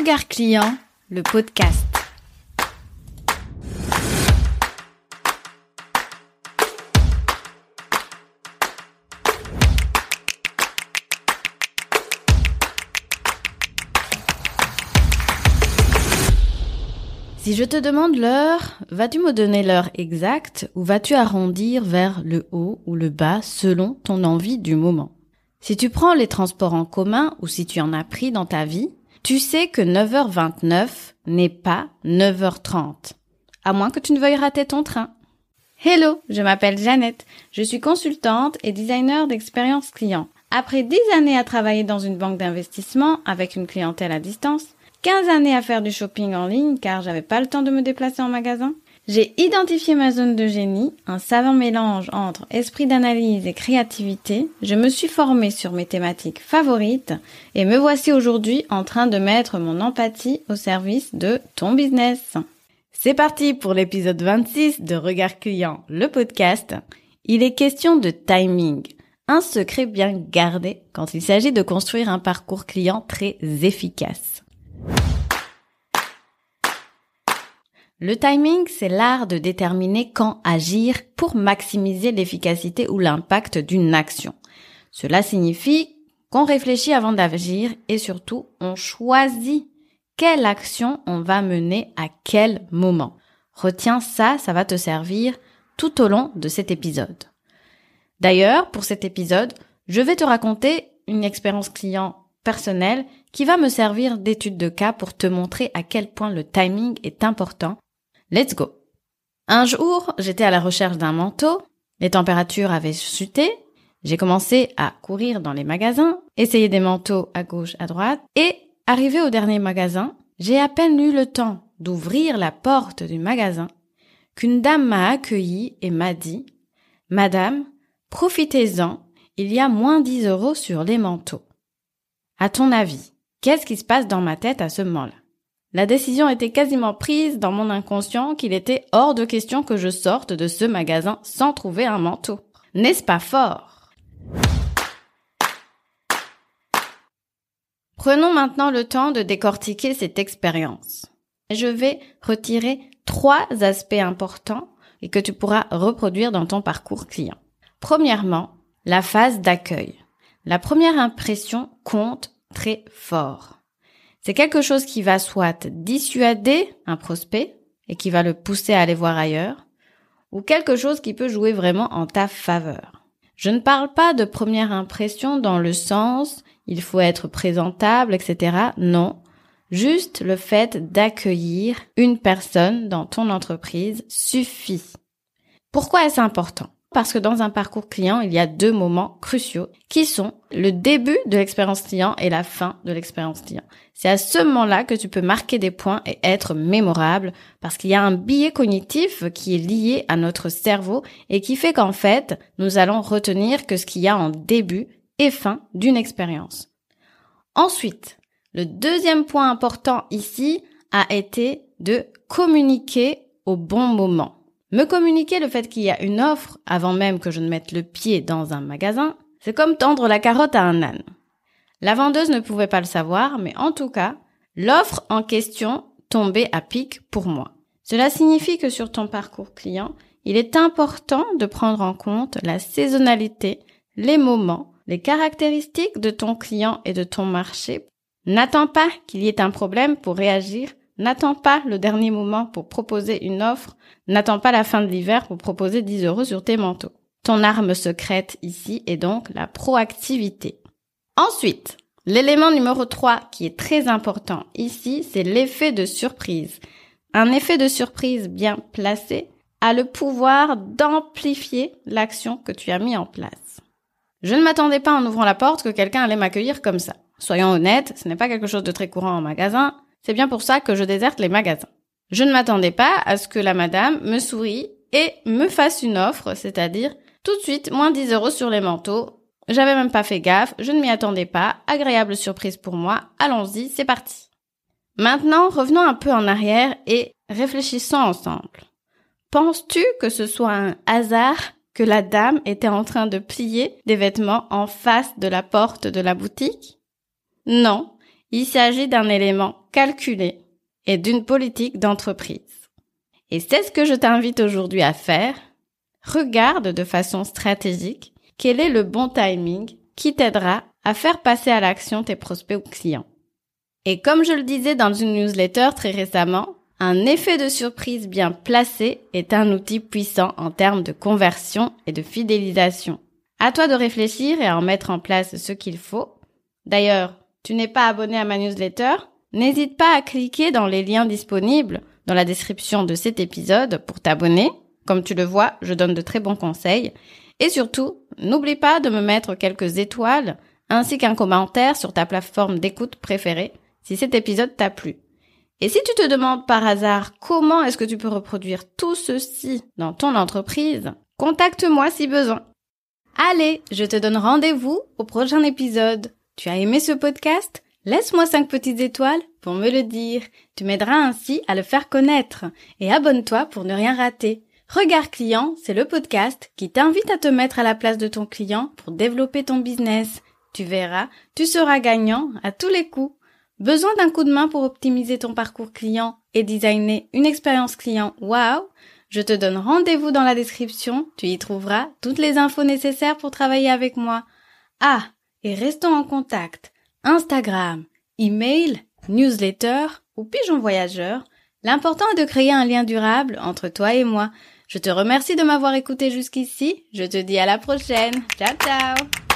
Regard client, le podcast. Si je te demande l'heure, vas-tu me donner l'heure exacte ou vas-tu arrondir vers le haut ou le bas selon ton envie du moment? Si tu prends les transports en commun ou si tu en as pris dans ta vie, tu sais que 9h29 n'est pas 9h30, à moins que tu ne veuilles rater ton train. Hello, je m'appelle Jeannette, je suis consultante et designer d'expérience client. Après 10 années à travailler dans une banque d'investissement avec une clientèle à distance, 15 années à faire du shopping en ligne car j'avais pas le temps de me déplacer en magasin. J'ai identifié ma zone de génie, un savant mélange entre esprit d'analyse et créativité. Je me suis formée sur mes thématiques favorites et me voici aujourd'hui en train de mettre mon empathie au service de ton business. C'est parti pour l'épisode 26 de Regard Client, le podcast. Il est question de timing, un secret bien gardé quand il s'agit de construire un parcours client très efficace. Le timing, c'est l'art de déterminer quand agir pour maximiser l'efficacité ou l'impact d'une action. Cela signifie qu'on réfléchit avant d'agir et surtout on choisit quelle action on va mener à quel moment. Retiens ça, ça va te servir tout au long de cet épisode. D'ailleurs, pour cet épisode, je vais te raconter une expérience client personnelle qui va me servir d'étude de cas pour te montrer à quel point le timing est important Let's go. Un jour, j'étais à la recherche d'un manteau, les températures avaient chuté, j'ai commencé à courir dans les magasins, essayer des manteaux à gauche, à droite, et arrivé au dernier magasin, j'ai à peine eu le temps d'ouvrir la porte du magasin qu'une dame m'a accueilli et m'a dit Madame, profitez-en, il y a moins 10 euros sur les manteaux. À ton avis, qu'est-ce qui se passe dans ma tête à ce moment-là? La décision était quasiment prise dans mon inconscient qu'il était hors de question que je sorte de ce magasin sans trouver un manteau. N'est-ce pas fort? Prenons maintenant le temps de décortiquer cette expérience. Je vais retirer trois aspects importants et que tu pourras reproduire dans ton parcours client. Premièrement, la phase d'accueil. La première impression compte très fort. C'est quelque chose qui va soit dissuader un prospect et qui va le pousser à aller voir ailleurs, ou quelque chose qui peut jouer vraiment en ta faveur. Je ne parle pas de première impression dans le sens il faut être présentable, etc. Non. Juste le fait d'accueillir une personne dans ton entreprise suffit. Pourquoi est-ce important? Parce que dans un parcours client, il y a deux moments cruciaux qui sont le début de l'expérience client et la fin de l'expérience client. C'est à ce moment-là que tu peux marquer des points et être mémorable parce qu'il y a un biais cognitif qui est lié à notre cerveau et qui fait qu'en fait, nous allons retenir que ce qu'il y a en début et fin d'une expérience. Ensuite, le deuxième point important ici a été de communiquer au bon moment. Me communiquer le fait qu'il y a une offre avant même que je ne mette le pied dans un magasin, c'est comme tendre la carotte à un âne. La vendeuse ne pouvait pas le savoir, mais en tout cas, l'offre en question tombait à pic pour moi. Cela signifie que sur ton parcours client, il est important de prendre en compte la saisonnalité, les moments, les caractéristiques de ton client et de ton marché. N'attends pas qu'il y ait un problème pour réagir N'attends pas le dernier moment pour proposer une offre. N'attends pas la fin de l'hiver pour proposer 10 euros sur tes manteaux. Ton arme secrète ici est donc la proactivité. Ensuite, l'élément numéro 3 qui est très important ici, c'est l'effet de surprise. Un effet de surprise bien placé a le pouvoir d'amplifier l'action que tu as mis en place. Je ne m'attendais pas en ouvrant la porte que quelqu'un allait m'accueillir comme ça. Soyons honnêtes, ce n'est pas quelque chose de très courant en magasin. C'est bien pour ça que je déserte les magasins. Je ne m'attendais pas à ce que la madame me sourie et me fasse une offre, c'est-à-dire tout de suite moins 10 euros sur les manteaux. J'avais même pas fait gaffe, je ne m'y attendais pas, agréable surprise pour moi, allons-y, c'est parti. Maintenant, revenons un peu en arrière et réfléchissons ensemble. Penses-tu que ce soit un hasard que la dame était en train de plier des vêtements en face de la porte de la boutique? Non, il s'agit d'un élément calculée et d'une politique d'entreprise. Et c'est ce que je t'invite aujourd'hui à faire. Regarde de façon stratégique quel est le bon timing qui t'aidera à faire passer à l'action tes prospects ou clients. Et comme je le disais dans une newsletter très récemment, un effet de surprise bien placé est un outil puissant en termes de conversion et de fidélisation. À toi de réfléchir et à en mettre en place ce qu'il faut. D'ailleurs, tu n'es pas abonné à ma newsletter? N'hésite pas à cliquer dans les liens disponibles dans la description de cet épisode pour t'abonner. Comme tu le vois, je donne de très bons conseils. Et surtout, n'oublie pas de me mettre quelques étoiles ainsi qu'un commentaire sur ta plateforme d'écoute préférée si cet épisode t'a plu. Et si tu te demandes par hasard comment est-ce que tu peux reproduire tout ceci dans ton entreprise, contacte-moi si besoin. Allez, je te donne rendez-vous au prochain épisode. Tu as aimé ce podcast? Laisse-moi 5 petites étoiles pour me le dire. Tu m'aideras ainsi à le faire connaître. Et abonne-toi pour ne rien rater. Regard client, c'est le podcast qui t'invite à te mettre à la place de ton client pour développer ton business. Tu verras, tu seras gagnant à tous les coups. Besoin d'un coup de main pour optimiser ton parcours client et designer une expérience client? Wow Je te donne rendez-vous dans la description, tu y trouveras toutes les infos nécessaires pour travailler avec moi. Ah, et restons en contact. Instagram, email, newsletter ou pigeon voyageur. L'important est de créer un lien durable entre toi et moi. Je te remercie de m'avoir écouté jusqu'ici. Je te dis à la prochaine. Ciao ciao